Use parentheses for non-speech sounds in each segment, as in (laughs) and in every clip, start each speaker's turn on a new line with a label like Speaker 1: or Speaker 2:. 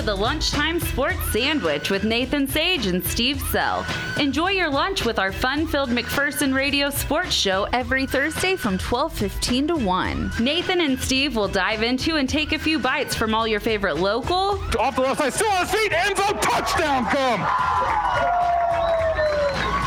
Speaker 1: to the Lunchtime Sports Sandwich with Nathan Sage and Steve Sell. Enjoy your lunch with our fun-filled McPherson Radio Sports Show every Thursday from 12:15 to 1. Nathan and Steve will dive into and take a few bites from all your favorite local,
Speaker 2: Off the left side, still on his feet, end zone, touchdown come!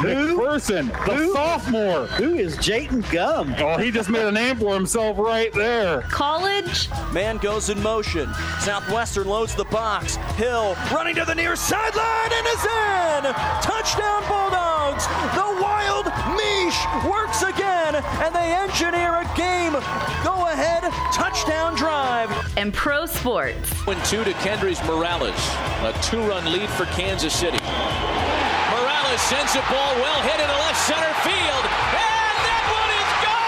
Speaker 2: McPherson, the sophomore.
Speaker 3: Who is Jayton Gum?
Speaker 2: Oh, he just made a name for himself right there.
Speaker 1: college,
Speaker 4: Man goes in motion. Southwestern loads the box. Hill running to the near sideline and is in. Touchdown Bulldogs. The wild Mish works again, and they engineer a game. Go ahead touchdown drive.
Speaker 1: and pro sports.
Speaker 5: One two to Kendrys Morales. A two-run lead for Kansas City. Morales sends a ball well hit into left center field. And that one is gone!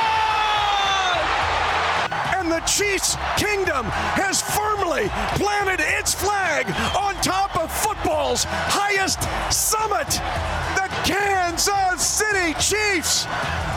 Speaker 6: and the Chiefs kingdom has firmly planted its flag top of football's highest summit. The Kansas City Chiefs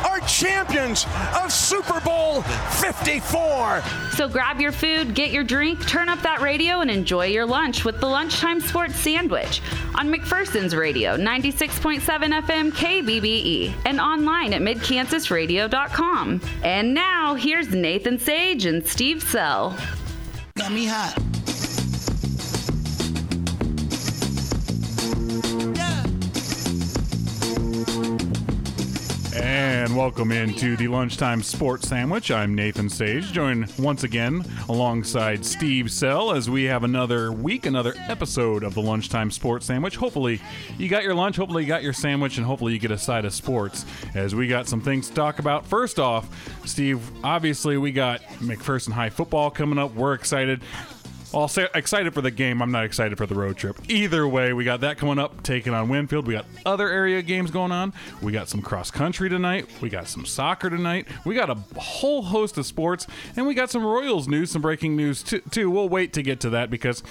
Speaker 6: are champions of Super Bowl 54.
Speaker 1: So grab your food, get your drink, turn up that radio, and enjoy your lunch with the Lunchtime Sports Sandwich on McPherson's Radio, 96.7 FM KBBE, and online at midkansasradio.com. And now, here's Nathan Sage and Steve Sell.
Speaker 7: Got me hot.
Speaker 8: And welcome into the Lunchtime Sports Sandwich. I'm Nathan Sage, joined once again alongside Steve Sell as we have another week, another episode of the Lunchtime Sports Sandwich. Hopefully, you got your lunch, hopefully, you got your sandwich, and hopefully, you get a side of sports as we got some things to talk about. First off, Steve, obviously, we got McPherson High football coming up. We're excited. I'll say excited for the game. I'm not excited for the road trip. Either way, we got that coming up, taking on Winfield. We got other area games going on. We got some cross country tonight. We got some soccer tonight. We got a whole host of sports, and we got some Royals news, some breaking news too. too. We'll wait to get to that because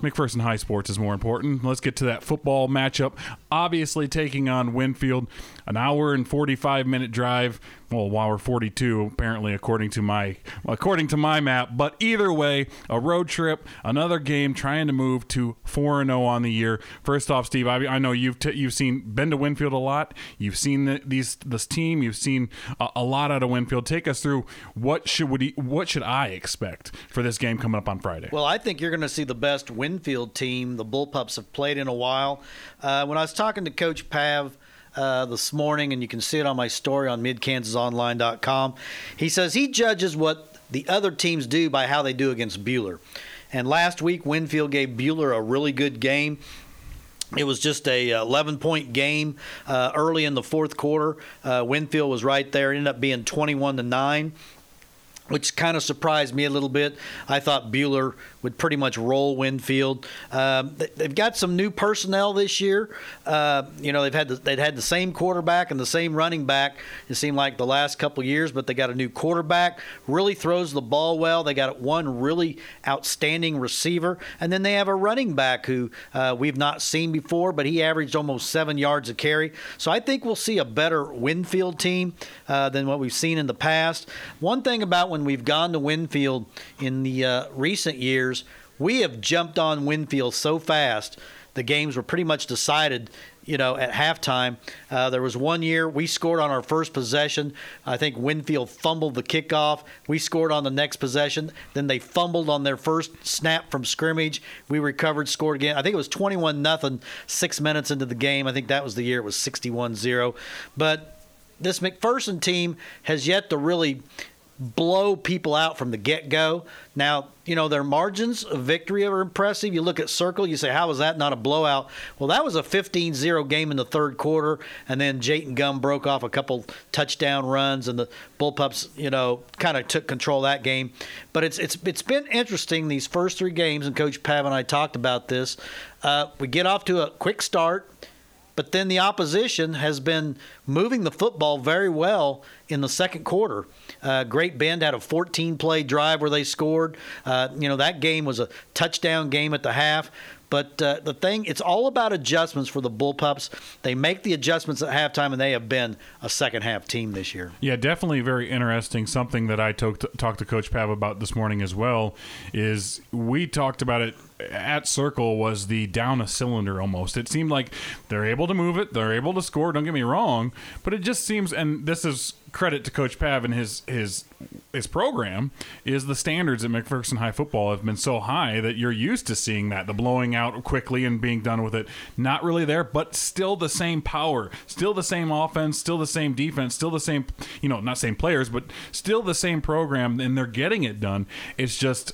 Speaker 8: McPherson High Sports is more important. Let's get to that football matchup. Obviously, taking on Winfield, an hour and 45 minute drive. Well, while we're 42, apparently, according to my according to my map. But either way, a road trip, another game, trying to move to four and zero on the year. First off, Steve, I, I know you've t- you've seen been to Winfield a lot. You've seen the, these this team. You've seen a, a lot out of Winfield. Take us through what should would he, what should I expect for this game coming up on Friday?
Speaker 3: Well, I think you're going to see the best Winfield team the Bullpups have played in a while. Uh, when I was talking to Coach Pav uh, this morning, and you can see it on my story on midkansasonline.com, he says he judges what the other teams do by how they do against Buhler. And last week, Winfield gave Buhler a really good game. It was just a 11 point game uh, early in the fourth quarter. Uh, Winfield was right there. It ended up being 21 to nine which kind of surprised me a little bit. I thought Buhler would pretty much roll Winfield. Um, they- they've got some new personnel this year. Uh, you know, they've had the, they'd had the same quarterback and the same running back. It seemed like the last couple years, but they got a new quarterback. Really throws the ball well. They got one really outstanding receiver, and then they have a running back who uh, we've not seen before, but he averaged almost seven yards a carry. So I think we'll see a better Winfield team uh, than what we've seen in the past. One thing about when we've gone to Winfield in the uh, recent years, we have jumped on Winfield so fast. The games were pretty much decided, you know, at halftime. Uh, there was one year we scored on our first possession. I think Winfield fumbled the kickoff. We scored on the next possession. Then they fumbled on their first snap from scrimmage. We recovered, scored again. I think it was 21 nothing six minutes into the game. I think that was the year it was 61 0. But this McPherson team has yet to really blow people out from the get go. Now, you know, their margins of victory are impressive. You look at Circle, you say, how was that not a blowout? Well, that was a 15 0 game in the third quarter, and then Jayton Gum broke off a couple touchdown runs, and the Bullpups, you know, kind of took control of that game. But it's, it's, it's been interesting these first three games, and Coach Pav and I talked about this. Uh, we get off to a quick start. But then the opposition has been moving the football very well in the second quarter. Uh, Great Bend had a 14 play drive where they scored. Uh, you know, that game was a touchdown game at the half. But uh, the thing, it's all about adjustments for the Bullpups. They make the adjustments at halftime, and they have been a second half team this year.
Speaker 8: Yeah, definitely very interesting. Something that I talked talked to Coach Pav about this morning as well is we talked about it at Circle was the down a cylinder almost. It seemed like they're able to move it, they're able to score. Don't get me wrong, but it just seems, and this is credit to Coach Pav and his his his program is the standards at McPherson High football have been so high that you're used to seeing that the blowing out quickly and being done with it. Not really there, but still the same power, still the same offense, still the same defense, still the same you know not same players, but still the same program, and they're getting it done. It's just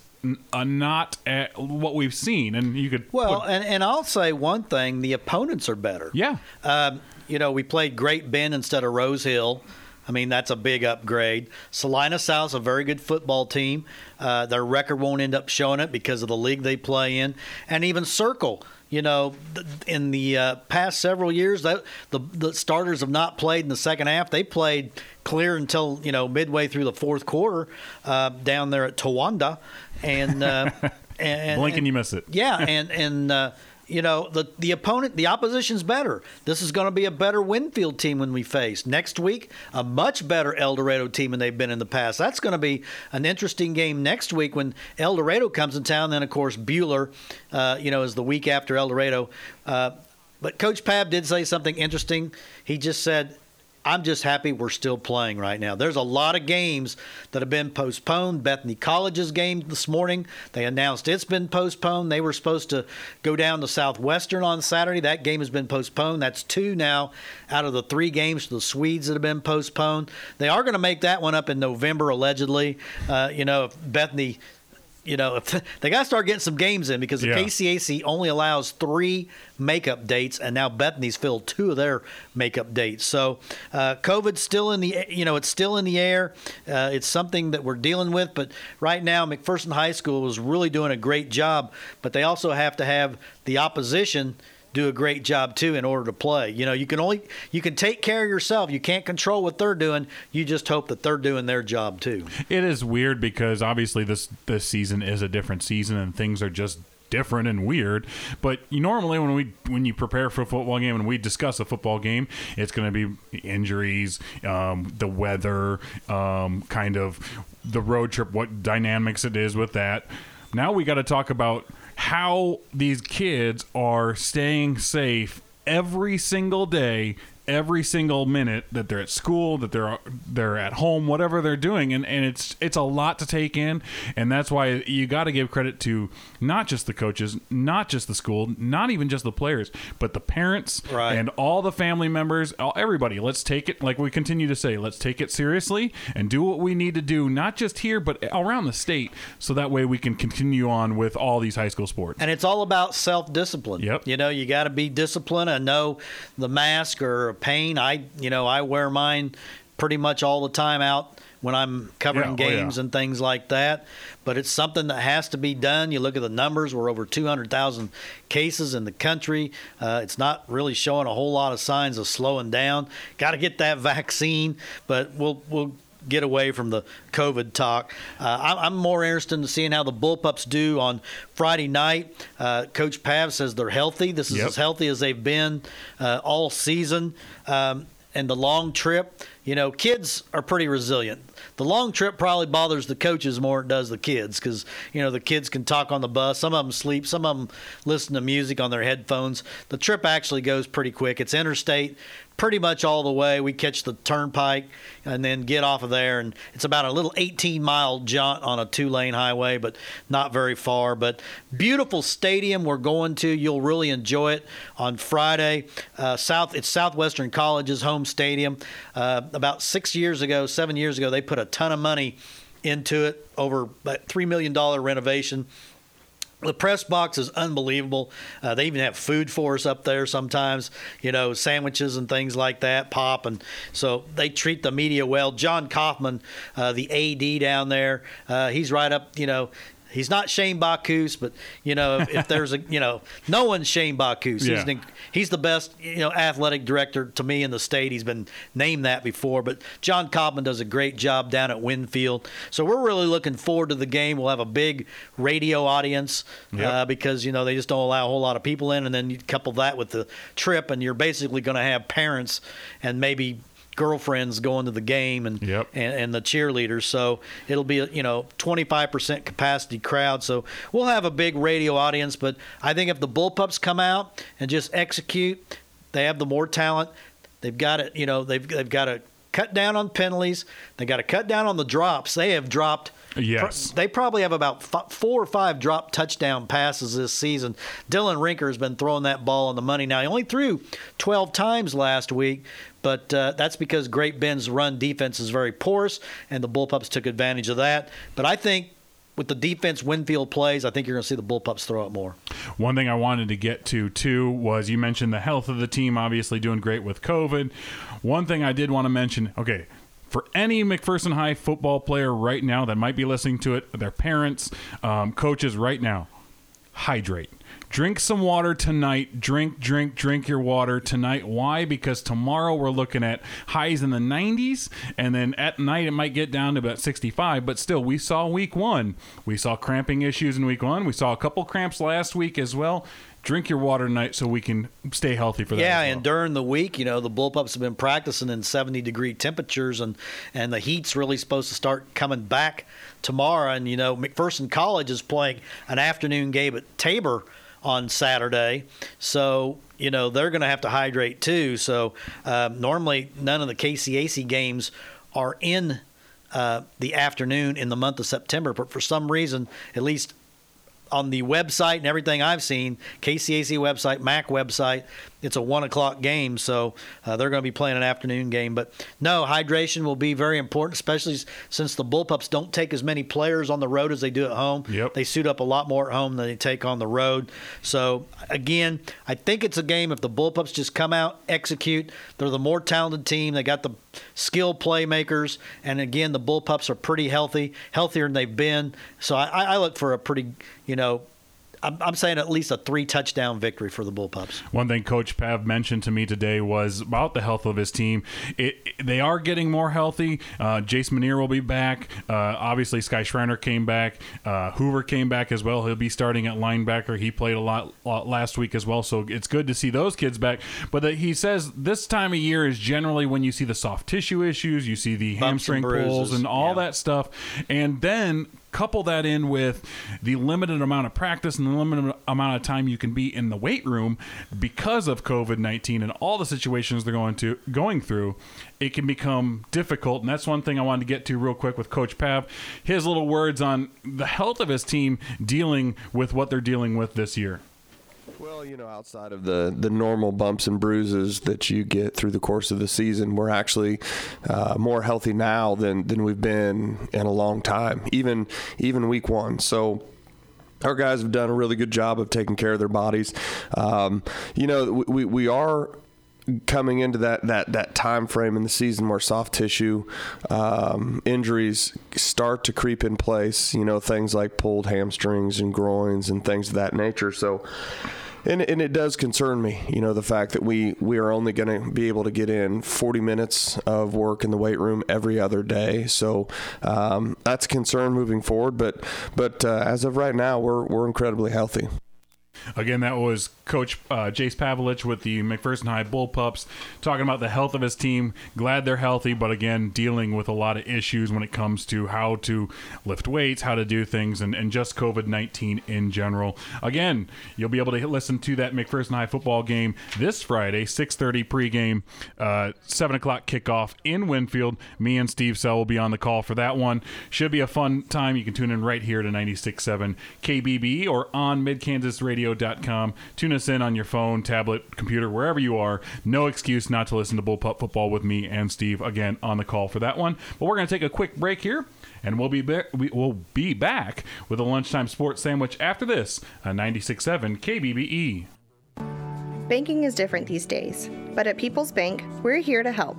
Speaker 8: uh, not at what we've seen, and you could
Speaker 3: Well,
Speaker 8: put-
Speaker 3: and, and I'll say one thing: the opponents are better.
Speaker 8: yeah.
Speaker 3: Um, you know, we played Great Bend instead of Rose Hill. I mean, that's a big upgrade. Salina South's a very good football team. Uh, their record won't end up showing it because of the league they play in, and even Circle. You know, in the uh, past several years, that the the starters have not played in the second half. They played clear until you know midway through the fourth quarter uh, down there at Towanda, and uh, (laughs) and
Speaker 8: Blink and
Speaker 3: and-
Speaker 8: you miss it.
Speaker 3: yeah, and and uh, you know the the opponent, the opposition's better. This is going to be a better Winfield team when we face next week. A much better El Dorado team than they've been in the past. That's going to be an interesting game next week when El Dorado comes in town. Then of course Buhler, uh, you know, is the week after El Dorado. Uh, but Coach Pav did say something interesting. He just said. I'm just happy we're still playing right now. There's a lot of games that have been postponed. Bethany College's game this morning, they announced it's been postponed. They were supposed to go down to Southwestern on Saturday. That game has been postponed. That's two now out of the three games the Swedes that have been postponed. They are going to make that one up in November, allegedly. Uh, you know, if Bethany you know, if (laughs) they got to start getting some games in because the
Speaker 8: Yeah.
Speaker 3: KCAC only allows three makeup dates, and now Bethany's filled two of their makeup dates. So, uh, COVID's still in the, you know, it's still in the air. Uh, it's something that we're dealing with, but right now, McPherson High School is really doing a great job. But they also have to have the opposition do a great job too in order to play. You know, you can only you can take care of yourself. You can't control what they're doing. You just hope that they're doing their job too.
Speaker 8: It is weird because obviously this this season is a different season and things are just different and weird. But you normally when we when you prepare for a football game and we discuss a football game, it's going to be injuries, um, the weather, um, kind of the road trip, what dynamics it is with that. Now we got to talk about how these kids are staying safe every single day every single minute that they're at school that they're they're at home whatever they're doing and and it's it's a lot to take in and that's why you got to give credit to not just the coaches not just the school not even just the players but the parents
Speaker 3: Right.
Speaker 8: and all the family members all, everybody let's take it like we continue to say let's take it seriously and do what we need to do not just here but around the state so that way we can continue on with all these high school sports
Speaker 3: And it's all about self discipline.
Speaker 8: Yep.
Speaker 3: You know, you got to be disciplined and know the mask or pain. I, you know, I wear mine pretty much all the time out when I'm covering
Speaker 8: Yeah, oh, yeah.
Speaker 3: games and things like that. But it's something that has to be done. You look at the numbers, we're over 200,000 cases in the country. Uh, it's not really showing a whole lot of signs of slowing down. Got to get that (laughs) vaccine, but we'll, we'll, get away from the COVID talk. Uh, I'm, I'm more interested in seeing how the Bullpups do on Friday night. Uh, Coach Pav says they're healthy. This is
Speaker 8: Yep.
Speaker 3: as healthy as they've been uh, all season. Um, and the long trip, you know, kids are pretty resilient. The long trip probably bothers the coaches more than it does the kids because, you know, the kids can talk on the bus. Some of them sleep, some of them listen to music on their headphones. The trip actually goes pretty quick. It's interstate pretty much all the way. We catch the turnpike and then get off of there, and it's about a little 18 mile jaunt on a two lane highway, but not very far. But beautiful stadium we're going to. You'll really enjoy it on Friday. Uh, South, it's Southwestern College's home stadium. Uh, about six years ago, seven years ago, they put a ton of money into it, over about three million dollar renovation. The press box is unbelievable. Uh, they even have food for us up there sometimes, you know, sandwiches and things like that, pop. And so they treat the media well. John Kaufman, uh, the AD down there, uh, he's right up, you know, he's not Shane Bacchus, but, you know, if, if there's a, you know, no one's Shane Bacchus.
Speaker 8: Yeah.
Speaker 3: He's, an, he's the best, you know, athletic director to me in the state. He's been named that before. But John Kaufman does a great job down at Winfield. So we're really looking forward to the game. We'll have a big radio audience
Speaker 8: Yep.
Speaker 3: uh, because you know they just don't allow a whole lot of people in, and then you couple that with the trip, and you're basically going to have parents and maybe girlfriends going to the game and,
Speaker 8: Yep.
Speaker 3: and and the cheerleaders. So it'll be a, you know 25% capacity crowd. So we'll have a big radio audience. But I think if the Bullpups come out and just execute, they have the more talent. They've got it. You know they've they've got to cut down on penalties. They got to cut down on the drops. They have dropped.
Speaker 8: Yes.
Speaker 3: They probably have about f- four or five drop touchdown passes this season. Dylan Rinker has been throwing that ball on the money now. He only threw 12 times last week, but uh, that's because Great Bend's run defense is very porous, and the Bullpups took advantage of that. But I think with the defense Winfield plays, I think you're going to see the Bullpups throw it more.
Speaker 8: One thing I wanted to get to too was you mentioned the health of the team, obviously doing great with COVID. One thing I did want to mention, okay, for any McPherson High football player right now that might be listening to it, their parents, um, coaches right now, hydrate. Drink some water tonight. Drink, drink, drink your water tonight. Why? Because tomorrow we're looking at highs in the 90s, and then at night it might get down to about 65. But still, we saw week one. We saw cramping issues in week one. We saw a couple cramps last week as well. Drink your water tonight so we can stay healthy for that.
Speaker 3: Yeah,
Speaker 8: well.
Speaker 3: and during the week, you know, the Bullpups have been practicing in 70 degree temperatures, and and the heat's really supposed to start coming back tomorrow. And you know, McPherson College is playing an afternoon game at Tabor on Saturday, so you know they're going to have to hydrate too. So um, normally, none of the KCAC games are in uh, the afternoon in the month of September, but for some reason, at least on the website and everything I've seen, KCAC website, MAC website, it's a one o'clock game, so uh, they're going to be playing an afternoon game. But no, hydration will be very important, especially since the Bullpups don't take as many players on the road as they do at home.
Speaker 8: Yep.
Speaker 3: They suit up a lot more at home than they take on the road. So again, I think it's a game if the Bullpups just come out, execute. They're the more talented team. They got the skilled playmakers, and again, the Bullpups are pretty healthy, healthier than they've been. So I, I look for a pretty, you know, I'm, I'm saying at least a three touchdown victory for the Bullpups.
Speaker 8: One thing Coach Pav mentioned to me today was about the health of his team. It, it- they are getting more healthy. Uh, Jace Manier will be back. Uh, obviously, Sky Schreiner came back. Uh, Hoover came back as well. He'll be starting at linebacker. He played a lot, lot last week as well, so it's good to see those kids back. But that he says this time of year is generally when you see the soft tissue issues, you see the
Speaker 3: Bumps and
Speaker 8: hamstring pulls, and all
Speaker 3: yeah.
Speaker 8: that stuff, and then couple that in with the limited amount of practice and the limited amount of time you can be in the weight room because of COVID-19 and all the situations they're going to going through it can become difficult. And that's one thing I wanted to get to real quick with coach Pav. His little words on the health of his team dealing with what they're dealing with this year
Speaker 6: Well, you know, outside of the, the normal bumps and bruises that you get through the course of the season, we're actually uh, more healthy now than, than we've been in a long time, even even week one. So our guys have done a really good job of taking care of their bodies. Um, you know, we, we are coming into that, that, that time frame in the season where soft tissue um, injuries start to creep in place, you know, things like pulled hamstrings and groins and things of that nature. So, and, and it does concern me, you know, the fact that we, we are only going to be able to get in 40 minutes of work in the weight room every other day. So um, that's a concern moving forward. But but uh, as of right now, we're, we're incredibly healthy.
Speaker 8: Again, that was Coach uh, Jace Pavlich with the McPherson High Bullpups talking about the health of his team. Glad they're healthy, but again, dealing with a lot of issues when it comes to how to lift weights, how to do things, and, and just COVID 19 in general. Again, you'll be able to listen to that McPherson High football game this Friday, 6.30 pregame, uh, 7 o'clock kickoff in Winfield. Me and Steve Sell will be on the call for that one. Should be a fun time. You can tune in right here to 96.7 KBB or on midkansasradio.com. Tune us in on your phone, tablet, computer, wherever you are. No excuse not to listen to Bullpup Football with me and Steve again on the call for that one. But we're going to take a quick break here. And we'll be ba- we will be back with a lunchtime sports sandwich after this on 96.7 KBBE.
Speaker 7: Banking is different these days, but at People's Bank, we're here to help.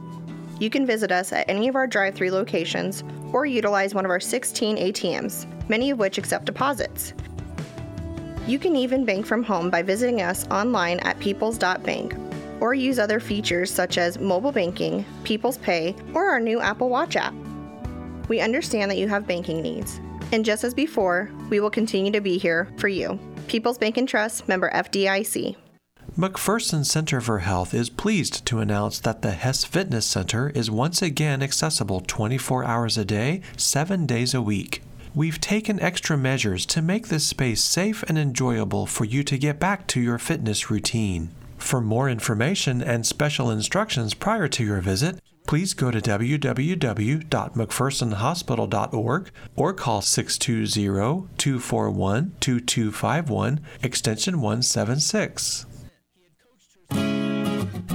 Speaker 7: You can visit us at any of our drive through locations or utilize one of our 16 ATMs, many of which accept deposits. You can even bank from home by visiting us online at peoples.bank or use other features such as mobile banking, People's Pay, or our new Apple Watch app. We understand that you have banking needs, and just as before, we will continue to be here for you. People's Bank and Trust, member FDIC.
Speaker 9: McPherson Center for Health is pleased to announce that the Hess Fitness Center is once again accessible 24 hours a day, 7 days a week. We've taken extra measures to make this space safe and enjoyable for you to get back to your fitness routine. For more information and special instructions prior to your visit, please go to www.mcphersonhospital.org or call 620 241 2251, extension 176.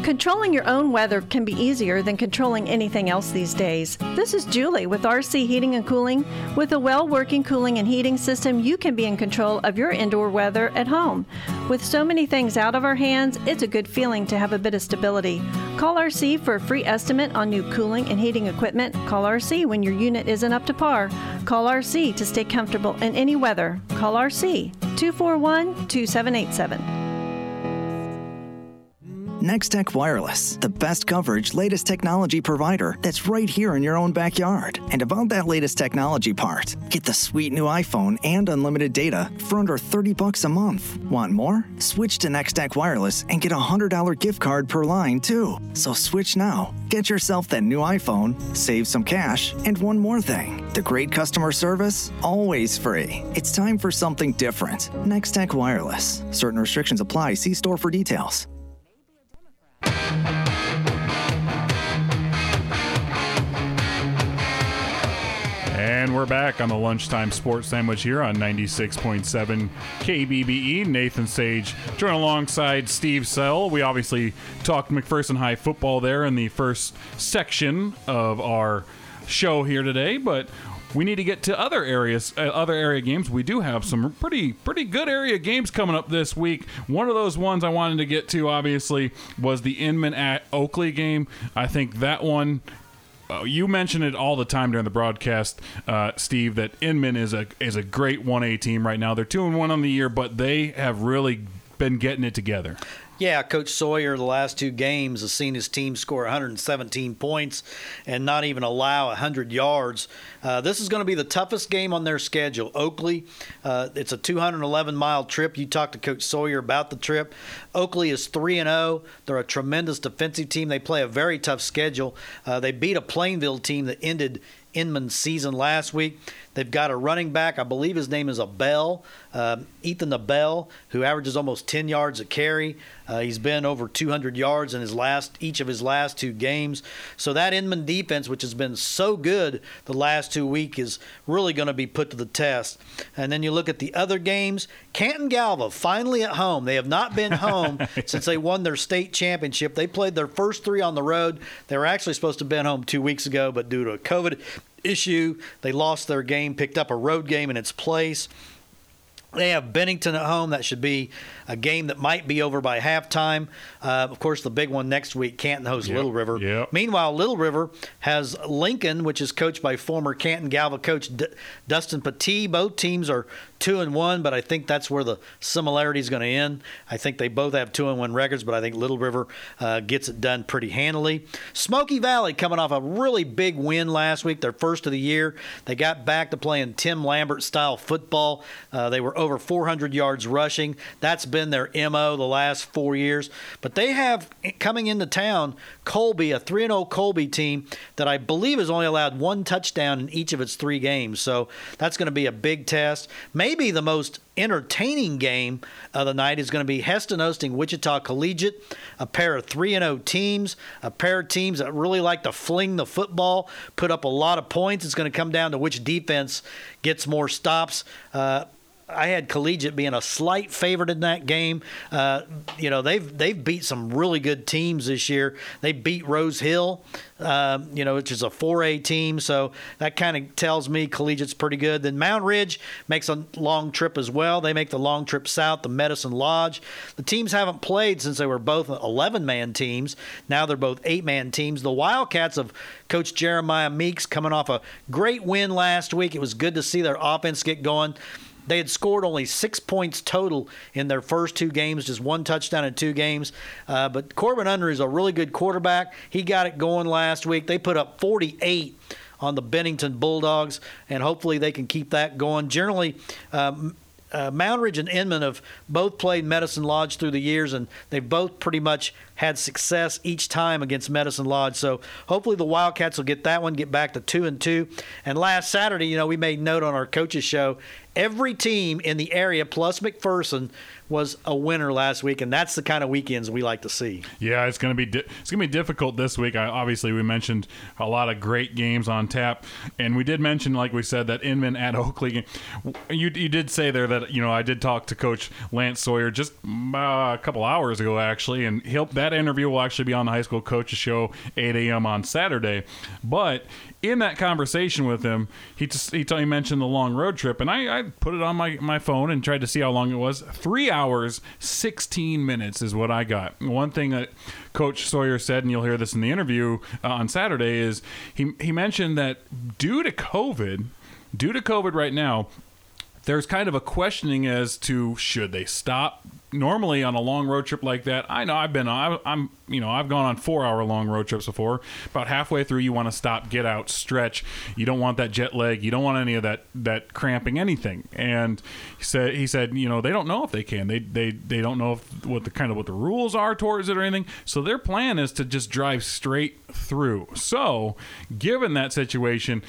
Speaker 10: Controlling your own weather can be easier than controlling anything else these days. This is Julie with RC Heating and Cooling. With a well working cooling and heating system, you can be in control of your indoor weather at home. With so many things out of our hands, it's a good feeling to have a bit of stability. Call RC for a free estimate on new cooling and heating equipment. Call RC when your unit isn't up to par. Call RC to stay comfortable in any weather. Call RC 241 2787.
Speaker 11: Nextech Wireless, the best coverage, latest technology provider that's right here in your own backyard. And about that latest technology part, get the sweet new iPhone and unlimited data for under 30 bucks a month. Want more? Switch to Nextech Wireless and get a $100 gift card per line too. So switch now. Get yourself that new iPhone, save some cash, and one more thing. The great customer service, always free. It's time for something different. Nextech Wireless. Certain restrictions apply. See store for details.
Speaker 8: And we're back on the lunchtime sports sandwich here on 96.7 KBBE. Nathan Sage joined alongside Steve Sell. We obviously talked McPherson High football there in the first section of our show here today, but we need to get to other areas, uh, other area games. We do have some pretty pretty good area games coming up this week. One of those ones I wanted to get to, obviously, was the Inman at Oakley game. I think that one uh, you mention it all the time during the broadcast, uh, Steve, that Inman is a is a great one A team right now. They're two and one on the year, but they have really been getting it together.
Speaker 3: Yeah, Coach Sawyer, the last two games, has seen his team score 117 points and not even allow 100 yards. Uh, this is going to be the toughest game on their schedule. Oakley, uh, it's a 211 mile trip. You talked to Coach Sawyer about the trip. Oakley is 3 and 0. They're a tremendous defensive team. They play a very tough schedule. Uh, they beat a Plainville team that ended Inman's season last week. They've got a running back, I believe his name is Abell, uh, Ethan Abell, who averages almost 10 yards a carry. Uh, he's been over 200 yards in his last each of his last two games. So that Inman defense, which has been so good the last two weeks, is really going to be put to the test. And then you look at the other games. Canton Galva finally at home. They have not been home (laughs) since they won their state championship. They played their first three on the road. They were actually supposed to have been home two weeks ago, but due to COVID issue. They lost their game, picked up a road game in its place. They have Bennington at home. That should be a game that might be over by halftime. Uh, of course, the big one next week, Canton hosts
Speaker 8: Yep,
Speaker 3: Little River.
Speaker 8: yep.
Speaker 3: Meanwhile, Little River has Lincoln, which is coached by former Canton Galva coach D- Dustin Petit. Both teams are two and one, but I think that's where the similarity is going to end. I think they both have two and one records, but I think Little River uh, gets it done pretty handily. Smoky Valley coming off a really big win last week, their first of the year. They got back to playing Tim Lambert style football. Uh, they were over 400 yards rushing. That's been their MO the last four years. But they have coming into town Colby, a 3 0 Colby team that I believe has only allowed one touchdown in each of its three games. So that's going to be a big test. Maybe the most entertaining game of the night is going to be Hesston hosting Wichita Collegiate, a pair of 3 0 teams, a pair of teams that really like to fling the football, put up a lot of points. It's going to come down to which defense gets more stops. Uh, I had Collegiate being a slight favorite in that game. Uh, you know they've they've beat some really good teams this year. They beat Rose Hill, um, you know, which is a 4A team. So that kind of tells me Collegiate's pretty good. Then Moundridge makes a long trip as well. They make the long trip south to Medicine Lodge. The teams haven't played since they were both 11 man teams. Now they're both eight man teams. The Wildcats of Coach Jeremiah Meeks coming off a great win last week. It was good to see their offense get going. They had scored only six points total in their first two games, just one touchdown in two games. Uh, but Corbin Under is a really good quarterback. He got it going last week. They put up 48 on the Bennington Bulldogs, and hopefully they can keep that going. Generally, um, uh, Moundridge and Inman have both played Medicine Lodge through the years, and they've both pretty much had success each time against Medicine Lodge. So hopefully the Wildcats will get that one, get back to two and two. And last Saturday, you know, we made note on our coaches show. Every team in the area plus McPherson was a winner last week, and that's the kind of weekends we like to see.
Speaker 8: Yeah, it's going to be di- it's going to be difficult this week. I, obviously, we mentioned a lot of great games on tap, and we did mention, like we said, that Inman at Oakley. You you did say there that you know I did talk to Coach Lance Sawyer just uh, a couple hours ago actually, and he'll that interview will actually be on the high school coaches show 8 a.m. on Saturday. But in that conversation with him, he just he, he mentioned the long road trip, and I, I put it on my, my phone and tried to see how long it was. Three hours, sixteen minutes is what I got. One thing that Coach Sawyer said, and you'll hear this in the interview uh, on Saturday, is he he mentioned that due to COVID, due to COVID right now, there's kind of a questioning as to should they stop normally on a long road trip like that, I know I've been I, am you know I've gone on four hour long road trips before. About halfway through, you want to stop, get out, stretch. You don't want that jet lag. You don't want any of that that cramping anything. And he said he said you know they don't know if they can. They they they don't know if, what the kind of what the rules are towards it or anything. So their plan is to just drive straight through. So given that situation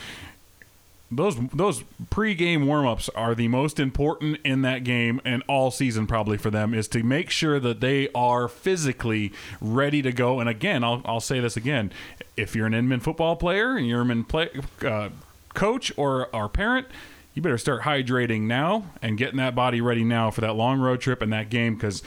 Speaker 8: those those pre-game warm-ups are the most important in that game and all season probably for them is to make sure that they are physically ready to go. And again I'll, I'll say this again. If you're an Inman football player and you're an Inman play, uh, coach or our parent you better start hydrating now and getting that body ready now for that long road trip and that game because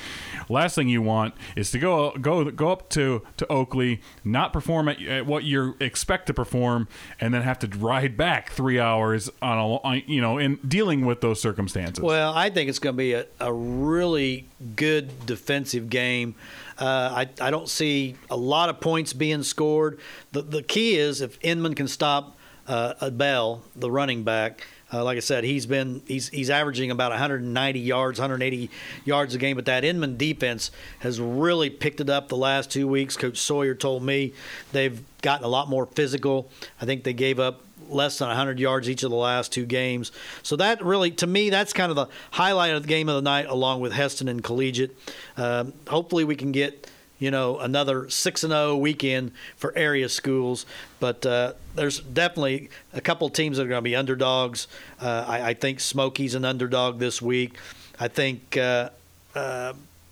Speaker 8: last thing you want is to go go go up to to Oakley, not perform at, at what you expect to perform, and then have to ride back three hours on a you know in dealing with those circumstances.
Speaker 3: Well, I think it's going to be a, a really good defensive game. Uh, I, I don't see a lot of points being scored. The the key is if Inman can stop uh, Bell, the running back, uh, like I said, he's been he's he's averaging about 190 yards, 180 yards a game. But that Inman defense has really picked it up the last two weeks. Coach Sawyer told me they've gotten a lot more physical. I think they gave up less than 100 yards each of the last two games. So that really, to me, that's kind of the highlight of the game of the night, along with Hesston and Collegiate. Um, hopefully, we can get you know, another 6 and 0 weekend for area schools. But uh, there's definitely a couple teams that are going to be underdogs. Uh, I, I, think Smoky's an underdog this week. I think. Uh,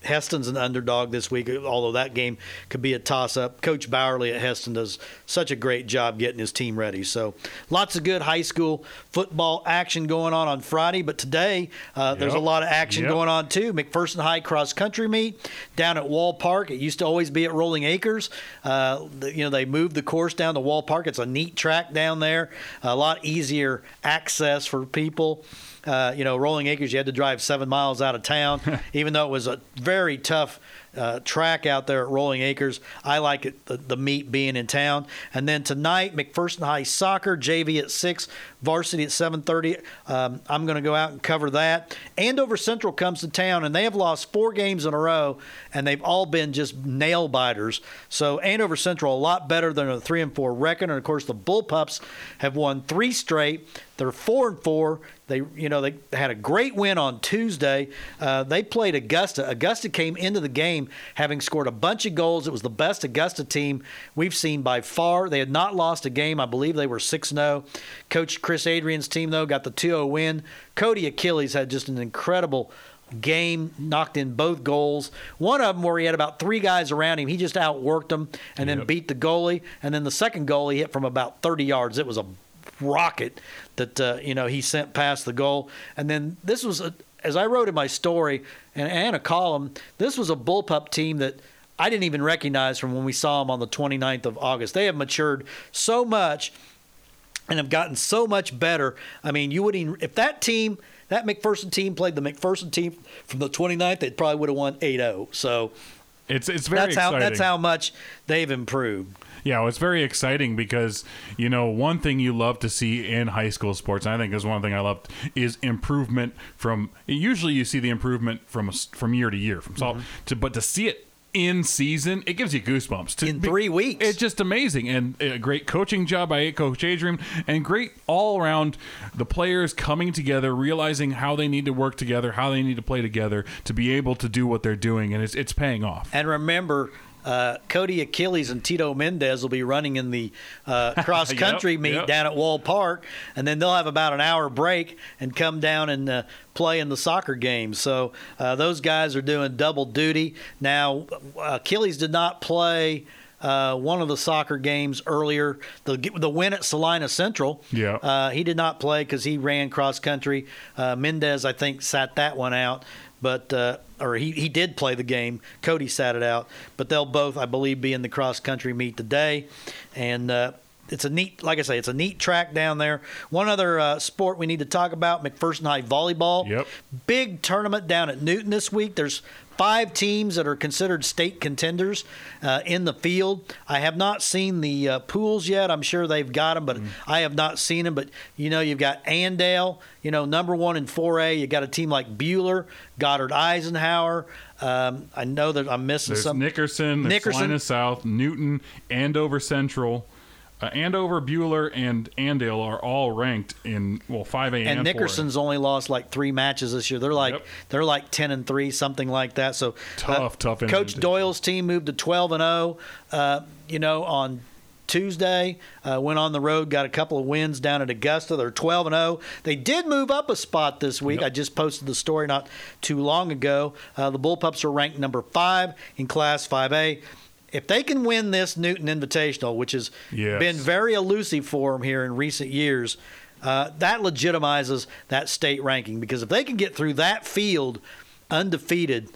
Speaker 3: Hesston's an underdog this week, although that game could be a toss up. Coach Bowerly at Hesston does such a great job getting his team ready. So lots of good high school football action going on on Friday, but today uh, yep. there's a lot of action yep. going on too. McPherson High cross country meet down at Wall Park. It used to always be at Rolling Acres. Uh, you know, they moved the course down to Wall Park. It's a neat track down there, a lot easier access for people. Uh, you know, Rolling Acres, you had to drive seven miles out of town, (laughs) even though it was a very tough uh, track out there at Rolling Acres. I like it, the, the meet being in town. And then tonight, McPherson High soccer, JV at six, varsity at 7:30. Um, I'm going to go out and cover that. Andover Central comes to town, and they have lost four games in a row, and they've all been just nail biters. So Andover Central a lot better than a three and four record, and of course the Bullpups have won three straight. They're four and four. They, you know, they had a great win on Tuesday. Uh, they played Augusta. Augusta came into the game having scored a bunch of goals. It was the best Augusta team we've seen by far. They had not lost a game. I believe they were 6 0. Coach Chris Adrian's team, though, got the 2 0 win. Cody Achilles had just an incredible game, knocked in both goals. One of them where he had about three guys around him, he just outworked them and yep. then beat the goalie. And then the second goal he hit from about 30 yards. It was a rocket that uh, you know he sent past the goal. And then this was, a, as I wrote in my story and, and a column, this was a bullpup team that I didn't even recognize from when we saw them on the 29th of August. They have matured so much and have gotten so much better. I mean, you wouldn't if that team. That McPherson team played the McPherson team from the 29th. They probably would have won 8-0. So
Speaker 8: it's it's very
Speaker 3: that's
Speaker 8: exciting.
Speaker 3: how that's how much they've improved.
Speaker 8: Yeah, well, it's very exciting because you know one thing you love to see in high school sports. I think is one thing I loved is improvement from. Usually, you see the improvement from from year to year from mm-hmm. to, but to see it in season, it gives you goosebumps. To
Speaker 3: In three weeks.
Speaker 8: It's just amazing. And a great coaching job by Coach Adrian, and great all around the players coming together, realizing how they need to work together, how they need to play together to be able to do what they're doing. And it's, it's paying off.
Speaker 3: And remember, uh, Cody Achilles and Tito Mendez will be running in the uh, cross (laughs) country
Speaker 8: Yep,
Speaker 3: meet
Speaker 8: yep.
Speaker 3: down at Wall Park, and then they'll have about an hour break and come down and uh, play in the soccer game. So uh, those guys are doing double duty. Now, Achilles did not play. Uh, one of the soccer games earlier, the the win at Salina Central.
Speaker 8: Yeah.
Speaker 3: Uh, he did not play because he ran cross country. Uh, Mendez, I think, sat that one out, but uh, or he, he did play the game. Cody sat it out, but they'll both, I believe, be in the cross country meet today, and. Uh, it's a neat, like I say, it's a neat track down there. One other uh, sport we need to talk about: McPherson High volleyball.
Speaker 8: Yep.
Speaker 3: Big tournament down at Newton this week. There's five teams that are considered state contenders uh, in the field. I have not seen the uh, pools yet. I'm sure they've got them, but I have not seen them. But you know, you've got Andale, you know, number one in 4A. You got a team like Buhler, Goddard Eisenhower. Um, I know that I'm missing
Speaker 8: There's
Speaker 3: some.
Speaker 8: Nickerson, there's
Speaker 3: Nickerson.
Speaker 8: Salina South, Newton, Andover Central. Uh, Andover, Buhler, and Andale are all ranked in well 5A and,
Speaker 3: and
Speaker 8: 4A.
Speaker 3: Nickerson's only lost like three matches this year. They're like
Speaker 8: Yep.
Speaker 3: they're like ten and three, something like that. So uh,
Speaker 8: Tough, tough
Speaker 3: Coach. Doyle's team moved to twelve and zero. Uh, you know on. Tuesday, uh, went on the road, got a couple of wins down at Augusta. They're 12 and 0. They did move up a spot this week.
Speaker 8: Yep.
Speaker 3: I just posted the story not too long ago. Uh, the Bullpups are ranked number five in Class 5A. If they can win this Newton Invitational, which has
Speaker 8: Yes.
Speaker 3: been very elusive for them here in recent years, uh, that legitimizes that state ranking because if they can get through that field undefeated,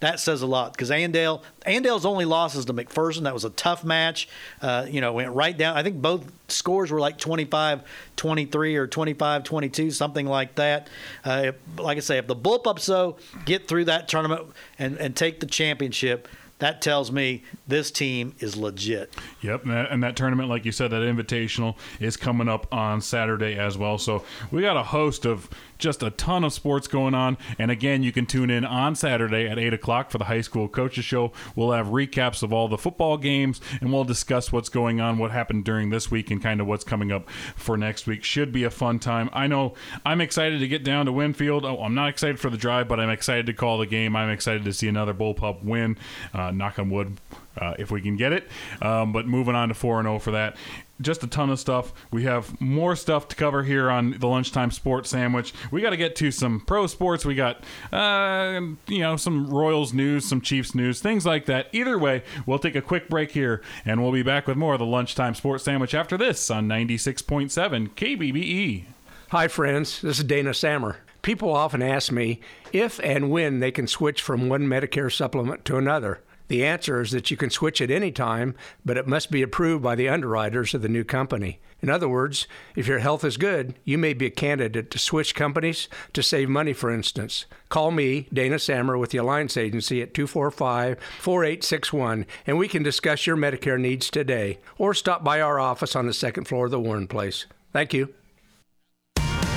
Speaker 3: that says a lot. Because Andale, Andale's only losses to McPherson. That was a tough match. Uh, you know, went right down. I think both scores were like 25 23 or 25 22, something like that. Uh, if, like I say, if the Bullpups, though, get through that tournament and, and take the championship, that tells me this team is legit.
Speaker 8: Yep, and that, and that tournament, like you said, that invitational is coming up on Saturday as well. So we got a host of just a ton of sports going on. And again, you can tune in on Saturday at 8 o'clock for the high school coaches show. We'll have recaps of all the football games and we'll discuss what's going on, what happened during this week, and kind of what's coming up for next week. Should be a fun time. I know I'm excited to get down to Winfield. Oh, I'm not excited for the drive, but I'm excited to call the game. I'm excited to see another Bullpup win. Uh, knock on wood uh, if we can get it. Um, but moving on to 4 0 for that. Just a ton of stuff. We have more stuff to cover here on the Lunchtime Sports Sandwich. We got to get to some pro sports. We got, uh, you know, some Royals news, some Chiefs news, things like that. Either way, we'll take a quick break here, and we'll be back with more of the Lunchtime Sports Sandwich after this on 96.7 KBBE.
Speaker 12: Hi, friends. This is Dana Sammer. People often ask me if and when they can switch from one Medicare supplement to another. The answer is that you can switch at any time, but it must be approved by the underwriters of the new company. In other words, if your health is good, you may be a candidate to switch companies to save money, for instance. Call me, Dana Sammer, with the Alliance Agency at 245 4861, and we can discuss your Medicare needs today. Or stop by our office on the second floor of the Warren Place. Thank you.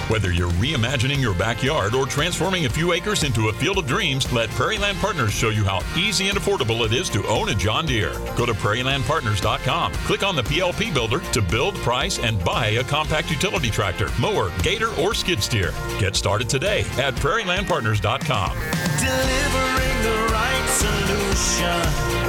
Speaker 13: Whether you're reimagining your backyard or transforming a few acres into a field of dreams, let Prairie Land Partners show you how easy and affordable it is to own a John Deere. Go to prairielandpartners.com. Click on the PLP builder to build, price, and buy a compact utility tractor, mower, gator, or skid steer. Get started today at prairielandpartners.com.
Speaker 14: Delivering the right solution.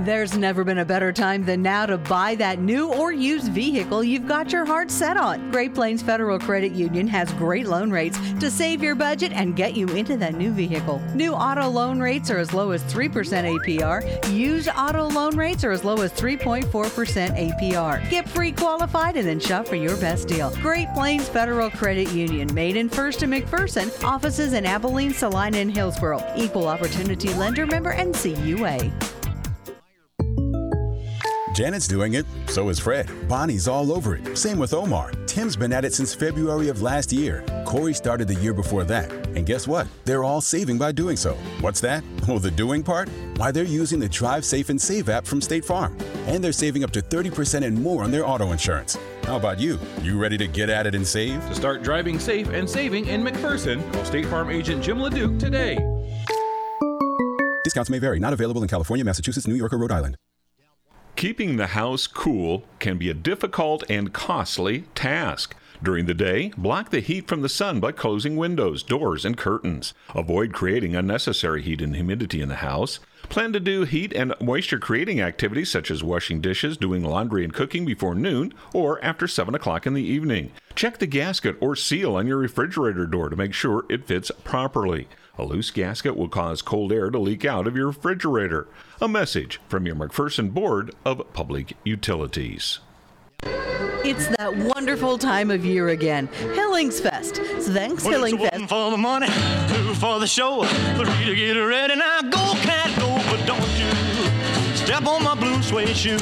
Speaker 15: There's never been a better time than now to buy that new or used vehicle you've got your heart set on. Great Plains Federal Credit Union has great loan rates to save your budget and get you into that new vehicle. New auto loan rates are as low as 3% APR. Used auto loan rates are as low as 3.4% APR. Get free qualified and then shop for your best deal. Great Plains Federal Credit Union, made in First and McPherson, offices in Abilene, Salina, and Hillsboro. Equal opportunity lender member NCUA.
Speaker 16: Janet's doing it, so is Fred. Bonnie's all over it. Same with Omar. Tim's been at it since February of last year. Corey started the year before that. And guess what? They're all saving by doing so. What's that? Oh, the doing part? Why, they're using the Drive Safe and Save app from State Farm. And they're saving up to 30% and more on their auto insurance. How about you? You ready to get at it and save?
Speaker 8: To start driving safe and saving in McPherson, call State Farm agent Jim LeDuc today.
Speaker 16: Discounts may vary, not available in California, Massachusetts, New York, or Rhode Island.
Speaker 17: Keeping the house cool can be a difficult and costly task. During the day, block the heat from the sun by closing windows, doors, and curtains. Avoid creating unnecessary heat and humidity in the house. Plan to do heat and moisture creating activities such as washing dishes, doing laundry, and cooking before noon or after 7 o'clock in the evening. Check the gasket or seal on your refrigerator door to make sure it fits properly. A loose gasket will cause cold air to leak out of your refrigerator. A message from your McPherson Board of Public Utilities.
Speaker 15: It's that wonderful time of year again, Hillingsfest. So thanks,
Speaker 14: Well, it's
Speaker 15: Hillingfest.
Speaker 14: one for the money, two for the show, three to get ready. Now go, cat, go, but don't you step on my blue suede shoe.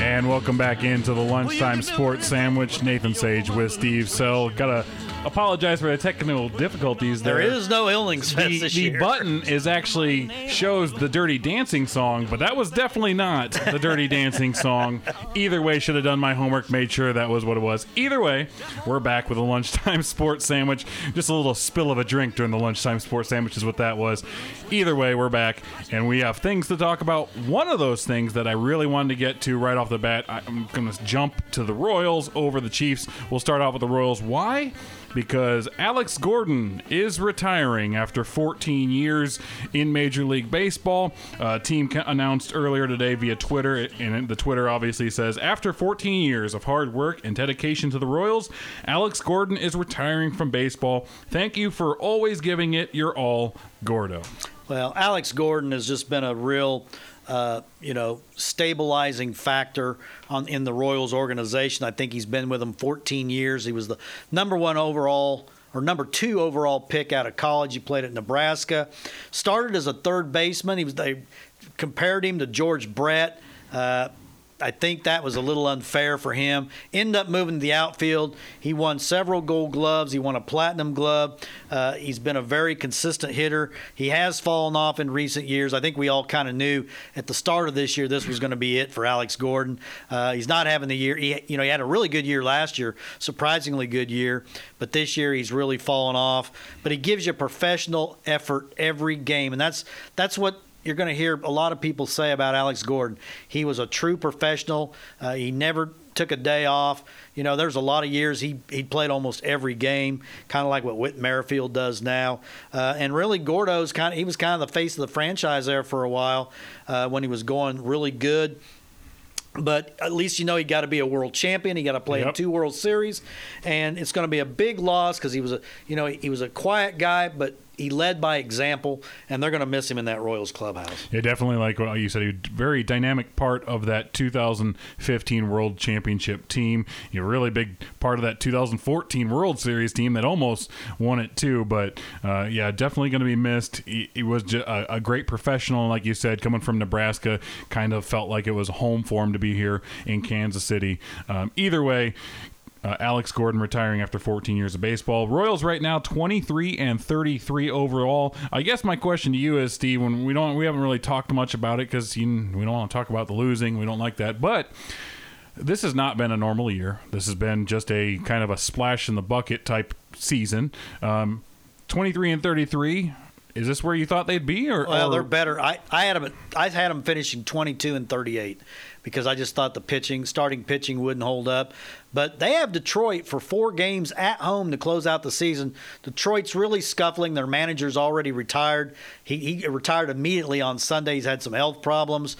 Speaker 8: And welcome back into the lunchtime sports sandwich. Nathan Sage with Steve Sell. Gotta apologize for the technical difficulties.
Speaker 3: There is no Illings
Speaker 8: the, the button is actually shows the Dirty Dancing song, but that was definitely not the Dirty (laughs) Dancing song. Either way, should have done my homework, made sure that was what it was. Either way, we're back with a lunchtime (laughs) sports sandwich. Just a little spill of a drink during the lunchtime sports sandwich is what that was. Either way, we're back, and we have things to talk about. One of those things that I really wanted to get to right off the bat, I'm going to jump to the Royals over the Chiefs. We'll start off with the Royals. Why? Because Alex Gordon is retiring after 14 years in Major League Baseball. Uh, team announced earlier today via Twitter, and the Twitter obviously says after 14 years of hard work and dedication to the Royals, Alex Gordon is retiring from baseball. Thank you for always giving it your all, Gordo.
Speaker 3: Well, Alex Gordon has just been a real, uh, you know, stabilizing factor on in the Royals organization. I think he's been with them 14 years. He was the number one overall or number two overall pick out of college. He played at Nebraska. Started as a third baseman. He was they compared him to George Brett. Uh, I think that was a little unfair for him. Ended up moving to the outfield. He won several gold gloves. He won a platinum glove. Uh, he's been a very consistent hitter. He has fallen off in recent years. I think we all kind of knew at the start of this year this was going to be it for Alex Gordon. Uh, he's not having the year. He, you know, he had a really good year last year, surprisingly good year, but this year he's really fallen off. But he gives you professional effort every game, and that's that's what you're going to hear a lot of people say about Alex Gordon. He was a true professional. Uh, he never took a day off. You know, there's a lot of years he he played almost every game, kind of like what Whit Merrifield does now. Uh, and really, Gordo's kind of he was kind of the face of the franchise there for a while uh, when he was going really good. But at least you know he got to be a world champion. He got to play in two World Series, and it's going to be a big loss because he was a you know he was a quiet guy, but he led by example, and they're going to miss him in that Royals clubhouse.
Speaker 8: Yeah, definitely like what you said. A very dynamic part of that 2015 World Championship team. You're a really big part of that 2014 World Series team that almost won it too. But uh, yeah, definitely going to be missed. He, he was a, a great professional, like you said, coming from Nebraska. Kind of felt like it was home for him to be here in Kansas City. Um, either way. Uh, Alex Gordon retiring after 14 years of baseball. Royals right now 23 and 33 overall. I guess my question to you is, Steve, when we don't we haven't really talked much about it because we don't want to talk about the losing. We don't like that, but. This has not been a normal year. This has been just a kind of a splash in the bucket type season. Um, 23 and 33. Is this where you thought they'd be, or,
Speaker 3: Well,
Speaker 8: or-
Speaker 3: they're better. I, I had them. I had them finishing 22 and 38 because I just thought the pitching, starting pitching, wouldn't hold up. But they have Detroit for four games at home to close out the season. Detroit's really scuffling. Their manager's already retired. He, he retired immediately on Sunday. He's had some health problems.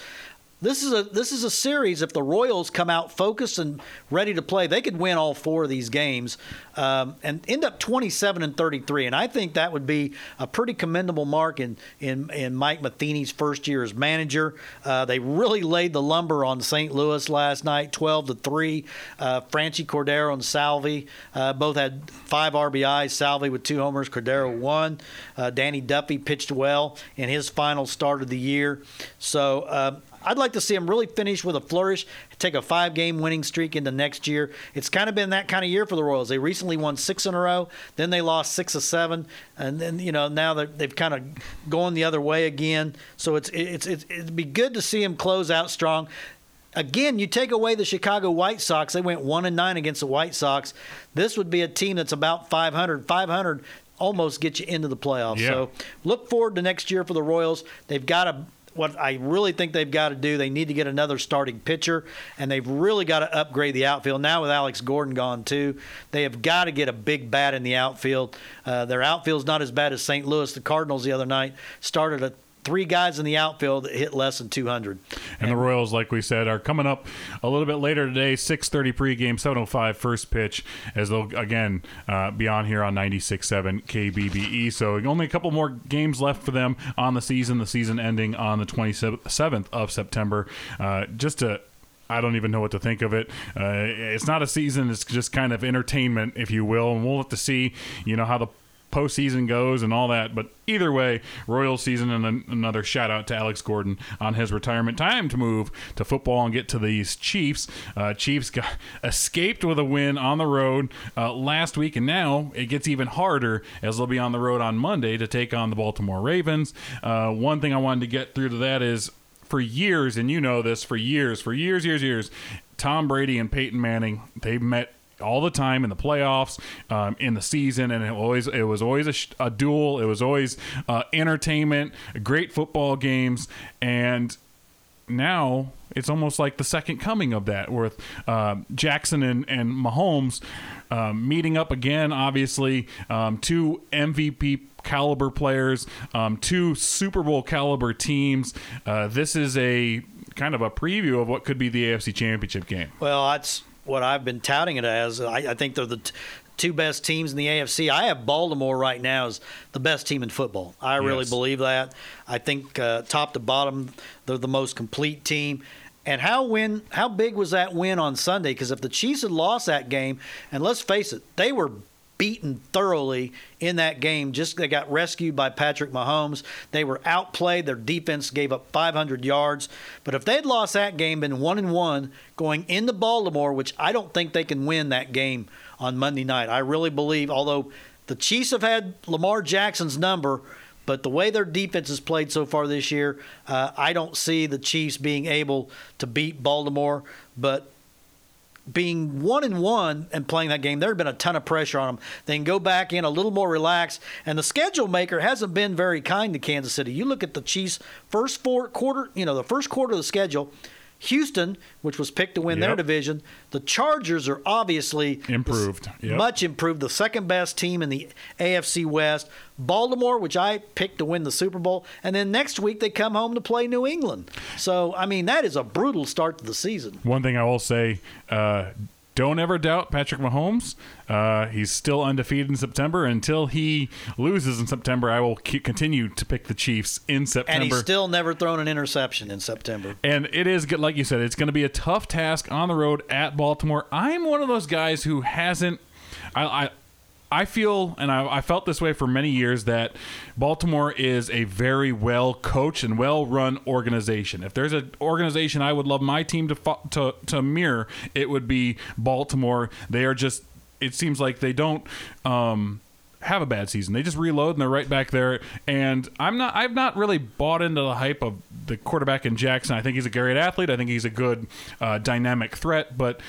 Speaker 3: This is a this is a series. If the Royals come out focused and ready to play, they could win all four of these games um, and end up 27 and 33. And I think that would be a pretty commendable mark in in, in Mike Matheny's first year as manager. Uh, they really laid the lumber on St. Louis last night, 12 to three. Uh, Franchy Cordero and Salvy uh, both had five RBIs. Salvy with two homers, Cordero one. Uh, Danny Duffy pitched well in his final start of the year. So. I'd like to see them really finish with a flourish, take a five game winning streak into next year. It's kind of been that kind of year for the Royals. They recently won six in a row, then they lost six of seven, and then you know now they've kind of gone the other way again. So it's it's, it's it'd be good to see them close out strong. Again, you take away the Chicago White Sox. They went one and nine against the White Sox. This would be a team that's about 500. 500 almost get you into the playoffs.
Speaker 8: Yeah.
Speaker 3: So look forward to next year for the Royals. They've got to what I really think they've got to do, they need to get another starting pitcher, and they've really got to upgrade the outfield. Now with Alex Gordon gone too, they have got to get a big bat in the outfield. Uh, their outfield's not as bad as St. Louis. The Cardinals the other night started a three guys in the outfield that hit less than 200.
Speaker 8: And the Royals, like we said, are coming up a little bit later today. 6:30 pregame, 7:05 first pitch, as they'll again uh, be on here on 96.7 KBBE. So only a couple more games left for them on the season. The season ending on the 27th of September. Uh, just to I don't even know what to think of it. Uh, it's not a season; it's just kind of entertainment, if you will. And we'll have to see, you know, how the postseason goes and all that. But either way, Royal season and an- another shout out to Alex Gordon on his retirement. Time to move to football and get to these Chiefs. Uh, Chiefs got (laughs) escaped with a win on the road uh, last week, and now it gets even harder as they'll be on the road on Monday to take on the Baltimore Ravens. Uh, one thing I wanted to get through to that is for years, and you know this, for years, for years, years, years, Tom Brady and Peyton Manning, they met all the time in the playoffs, um, in the season, and it always it was always a, a duel. It was always uh, entertainment, great football games, and now it's almost like the second coming of that with uh, Jackson and, and Mahomes um, meeting up again. Obviously, um, two MVP caliber players, um, two Super Bowl caliber teams. Uh, this is a kind of a preview of what could be the AFC Championship game.
Speaker 3: Well, that's what I've been touting it as. I, I think they're the t- two best teams in the AFC. I have Baltimore right now as the best team in football. I really believe that. I think uh, top to bottom, they're the most complete team. And how win? How big was that win on Sunday? Because if the Chiefs had lost that game, and let's face it, they were beaten thoroughly in that game. Just they got rescued by Patrick Mahomes. They were outplayed. Their defense gave up 500 yards. But if they'd lost that game, been one and one going into Baltimore, which I don't think they can win that game on Monday night. I really believe, although the Chiefs have had Lamar Jackson's number. But the way their defense has played so far this year, uh, I don't see the Chiefs being able to beat Baltimore. But being one and one and playing that game, there had been a ton of pressure on them. They can go back in a little more relaxed, and the schedule maker hasn't been very kind to Kansas City. You look at the Chiefs' first four quarter, you know, the first quarter of the schedule. Houston, which was picked to win their division, the Chargers are obviously
Speaker 8: Improved. Yep.
Speaker 3: much improved, the second best team in the AFC West. Baltimore, which I picked to win the Super Bowl, and then next week they come home to play New England. So, I mean, that is a brutal start to the season.
Speaker 8: One thing I will say, uh, don't ever doubt Patrick Mahomes. Uh, he's still undefeated in September. Until he loses in September, I will keep, continue to pick the Chiefs in September.
Speaker 3: And he's still never thrown an interception in September.
Speaker 8: And it is good, like you said, it's going to be a tough task on the road at Baltimore. I'm one of those guys who hasn't. I, I I feel, and I, I felt this way for many years, that Baltimore is a very well coached and well run organization. If there's an organization I would love my team to, fo- to to mirror, it would be Baltimore. They are just. It seems like they don't. Um, have a bad season. They just reload and they're right back there. And I'm not. I've not really bought into the hype of the quarterback in Jackson. I think he's a great athlete. I think he's a good uh, dynamic threat, but.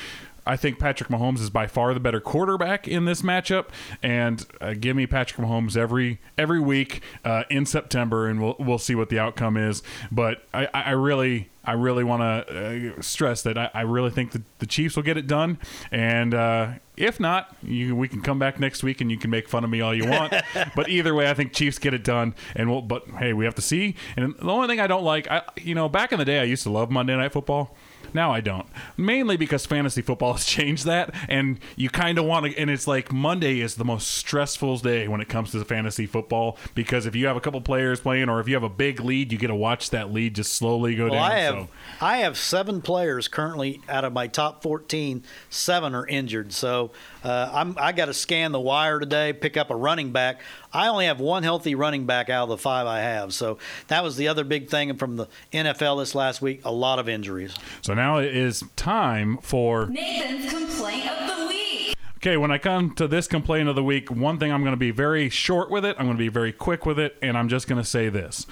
Speaker 8: I think Patrick Mahomes is by far the better quarterback in this matchup, and uh, give me Patrick Mahomes every every week uh, in September, and we'll we'll see what the outcome is. But I, I really I really want to uh, stress that I, I really think that the Chiefs will get it done, and uh, if not, you, we can come back next week and you can make fun of me all you want. (laughs) but either way, I think Chiefs get it done, and we'll. But hey, we have to see. And the only thing I don't like, I you know, back in the day, I used to love Monday Night Football. Now I don't. Mainly because fantasy football (laughs) has changed that, and you kind of want to. And it's like Monday is the most stressful day when it comes to fantasy football because if you have a couple players playing, or if you have a big lead, you get to watch that lead just slowly go
Speaker 3: Well,
Speaker 8: down.
Speaker 3: I have
Speaker 8: so.
Speaker 3: I have seven players currently out of my top 14. Seven are injured, so uh, I'm I got to scan the wire today, pick up a running back. I only have one healthy running back out of the five I have. So that was the other big thing from the NFL this last week. A lot of injuries.
Speaker 8: So now it is time for
Speaker 1: Nathan's complaint of the week.
Speaker 8: Okay, when I come to this complaint of the week, one thing I'm going to be very short with it, I'm going to be very quick with it, and I'm just going to say this.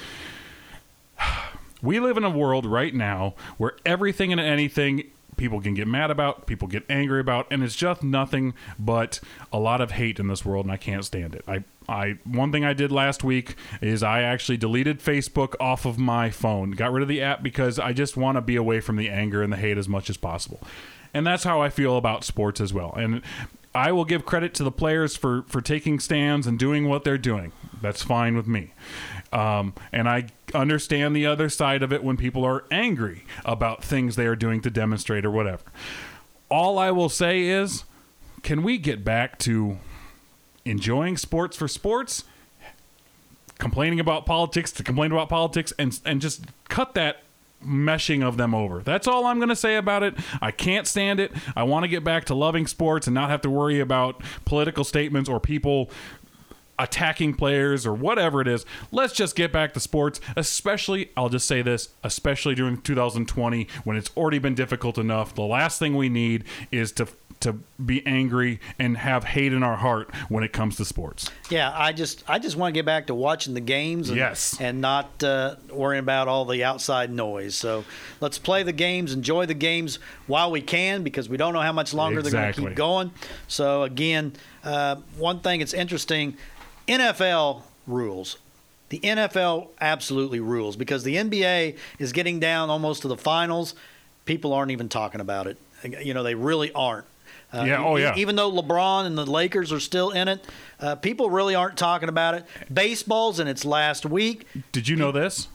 Speaker 8: (sighs) We live in a world right now where everything and anything people can get mad about, people get angry about, and it's just nothing but a lot of hate in this world, and I can't stand it. I, I one thing I did last week is I actually deleted Facebook off of my phone, got rid of the app because I just want to be away from the anger and the hate as much as possible, and that's how I feel about sports as well. And I will give credit to the players for for taking stands and doing what they're doing. That's fine with me. Um, and I understand the other side of it when people are angry about things they are doing to demonstrate or whatever. All I will say is, can we get back to enjoying sports for sports, complaining about politics to complain about politics, and and just cut that meshing of them over. That's all I'm going to say about it. I can't stand it. I want to get back to loving sports and not have to worry about political statements or people attacking players or whatever it is. Let's just get back to sports, especially, I'll just say this, especially during 2020 when it's already been difficult enough. The last thing we need is to to be angry and have hate in our heart when it comes to sports.
Speaker 3: Yeah, I just I just want to get back to watching the games and,
Speaker 8: yes.
Speaker 3: and not uh, worrying about all the outside noise. So let's play the games, enjoy the games while we can because we don't know how much longer they're going to keep going. So again, uh, one thing that's interesting, NFL rules. The NFL absolutely rules because the NBA is getting down almost to the finals. People aren't even talking about it. You know, they really aren't. Uh,
Speaker 8: Yeah, oh, yeah.
Speaker 3: Even though LeBron and the Lakers are still in it, uh, people really aren't talking about it. Baseball's in its last week.
Speaker 8: Did you know this?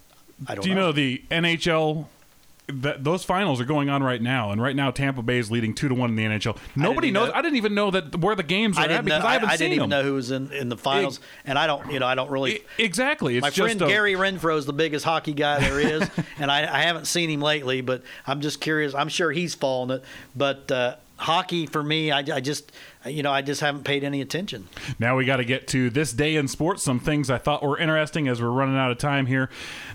Speaker 3: I don't know.
Speaker 8: Do you
Speaker 3: know.
Speaker 8: know the NHL? That those finals are going on right now, and right now Tampa Bay is leading two to one in the NHL. Nobody knows.
Speaker 3: know-
Speaker 8: I didn't even know that where the games are at
Speaker 3: didn't, know,
Speaker 8: because I,
Speaker 3: I,
Speaker 8: haven't
Speaker 3: I
Speaker 8: seen
Speaker 3: didn't even
Speaker 8: them.
Speaker 3: know who was in, in the finals, and I don't, you know, I don't really.
Speaker 8: exactly. It's
Speaker 3: My
Speaker 8: just
Speaker 3: friend
Speaker 8: a-
Speaker 3: Gary Renfro is the biggest hockey guy there is, (laughs) and I, I haven't seen him lately, but I'm just curious. I'm sure he's fallen it, but uh, hockey for me, I, I just, you know, I just haven't paid any attention.
Speaker 8: Now we got to get to this day in sports. Some things I thought were interesting as we're running out of time here.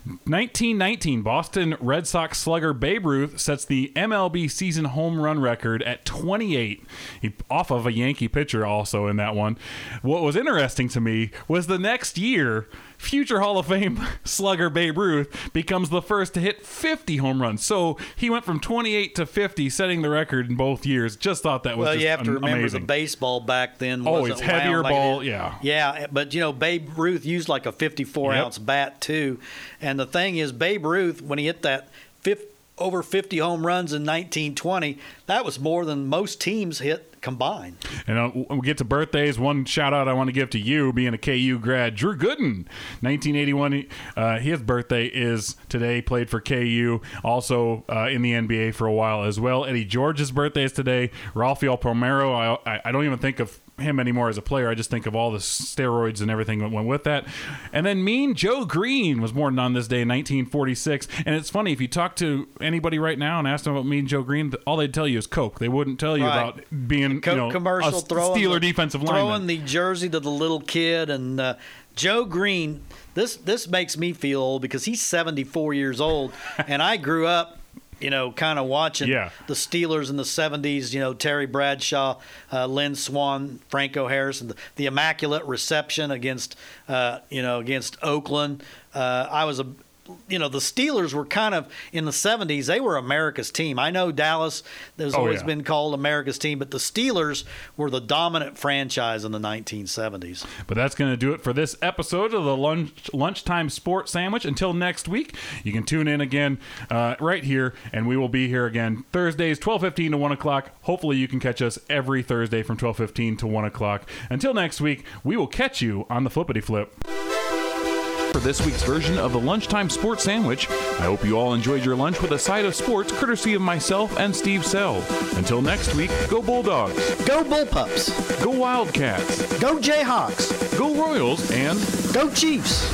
Speaker 8: 1919 Boston Red Sox slugger Babe Ruth sets the MLB season home run record at 28. He off of a Yankee pitcher also in that one. What was interesting to me was the next year future Hall of Fame (laughs) slugger Babe Ruth becomes the first to hit 50 home runs. So he went from 28 to 50, setting the record in both years. Just thought that was
Speaker 3: Well,
Speaker 8: just
Speaker 3: you have to remember
Speaker 8: amazing.
Speaker 3: the baseball back then.
Speaker 8: Oh,
Speaker 3: wasn't
Speaker 8: it's heavier
Speaker 3: like
Speaker 8: ball, yeah.
Speaker 3: yeah. But you know, Babe Ruth used like a 54
Speaker 8: Yep.
Speaker 3: ounce bat too, and the thing is, Babe Ruth when he hit that fifth, over 50 home runs in 1920, that was more than most teams hit combined.
Speaker 8: And uh, we get to birthdays. One shout out I want to give to you, being a KU grad, Drew Gooden, 1981. Uh, his birthday is today. Played for KU, also uh, in the NBA for a while as well. Eddie George's birthday is today. Rafael Palmeiro. I, I don't even think of him anymore as a player. I just think of all the steroids and everything that went with that. And then Mean Joe Greene was born on this day in 1946. And it's funny if you talk to anybody right now and ask them about Mean Joe Greene, all they'd tell you is Coke. They wouldn't tell you
Speaker 3: Right.
Speaker 8: about being
Speaker 3: Coke
Speaker 8: you know,
Speaker 3: commercial
Speaker 8: a
Speaker 3: throwing
Speaker 8: Steeler
Speaker 3: the,
Speaker 8: defensive
Speaker 3: throwing
Speaker 8: lineman.
Speaker 3: the jersey to the little kid and uh, Joe Greene. This this makes me feel old because he's 74 years old, and I grew up, you know, kind of watching
Speaker 8: Yeah.
Speaker 3: the Steelers in the 70s. You know, Terry Bradshaw, uh, Lynn Swann, Franco Harrison, the, the immaculate reception against, uh, you know, against Oakland. Uh, I was a you know the Steelers were kind of in the 70s they were America's team. I know Dallas has
Speaker 8: Oh,
Speaker 3: always
Speaker 8: yeah.
Speaker 3: been called America's team, but the Steelers were the dominant franchise in the 1970s.
Speaker 8: But that's going to do it for this episode of the lunch lunchtime sports sandwich. Until next week, you can tune in again uh, right here, and we will be here again Thursdays, twelve fifteen to one o'clock. Hopefully, you can catch us every Thursday from twelve fifteen to one o'clock. Until next week, we will catch you on the flippity flip. For this week's version of the Lunchtime Sports Sandwich, I hope you all enjoyed your lunch with a side of sports courtesy of myself and Steve Sell. Until next week, go Bulldogs.
Speaker 3: Go Bullpups.
Speaker 8: Go Wildcats.
Speaker 3: Go Jayhawks.
Speaker 8: Go Royals and
Speaker 3: Go Chiefs.